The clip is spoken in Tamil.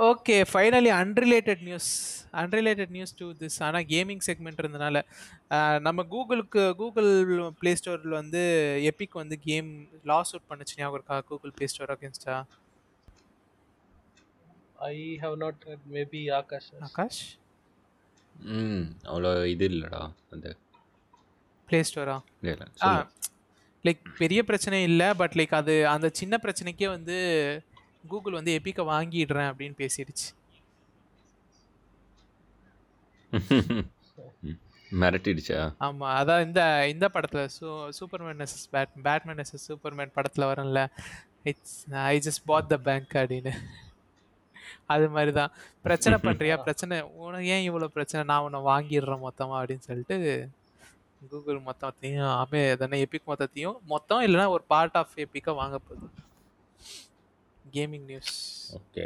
Okay finally unrelated news unrelated news to this ஆனால் கேமிங் செக்மெண்ட் இருந்தனால நம்ம கூகுளுக்கு கூகுள் ப்ளே ஸ்டோரில் வந்து எபிக் வந்து கேம் லாஸ் அவுட் பண்ணுச்சு. ஞாபகம் இருக்கா? Google play store against I have not maybe Aakash Aakash ம் அவ்வளோ இது இல்லைடா அந்த ப்ளே ஸ்டோரா இல்ல. லைக் பெரிய பிரச்சனை இல்லை பட் லைக் அது அந்த சின்ன பிரச்சனைக்கே வந்து கூகுள் வந்து எபிக்கை வாங்கிடுறேன் அப்படின்னு பேசிடுச்சு. மிரட்டிடுச்சா? ஆமா அதான் இந்த இந்த படத்துல சூ சூப்பர்மேன் எஸ் பேட் பேட்மேன் எஸ் சூப்பர்மேன் படத்துல வரல it's I just bought the bank அப்படின்னு. அது மாதிரி தான் பிரச்சனை பண்றியா? பிரச்சனை உனக்கு ஏன் இவ்வளோ பிரச்சனை? நான் உன்னை வாங்கிடுறேன் மொத்தமா அப்படின்னு சொல்லிட்டு கூகுள் மொத்தத்தையும் அமே தானே எபிக் மொத்தத்தையும் மொத்தம் இல்லைன்னா ஒரு பார்ட் ஆஃப் எபிக்கை வாங்க போகுது. Gaming news okay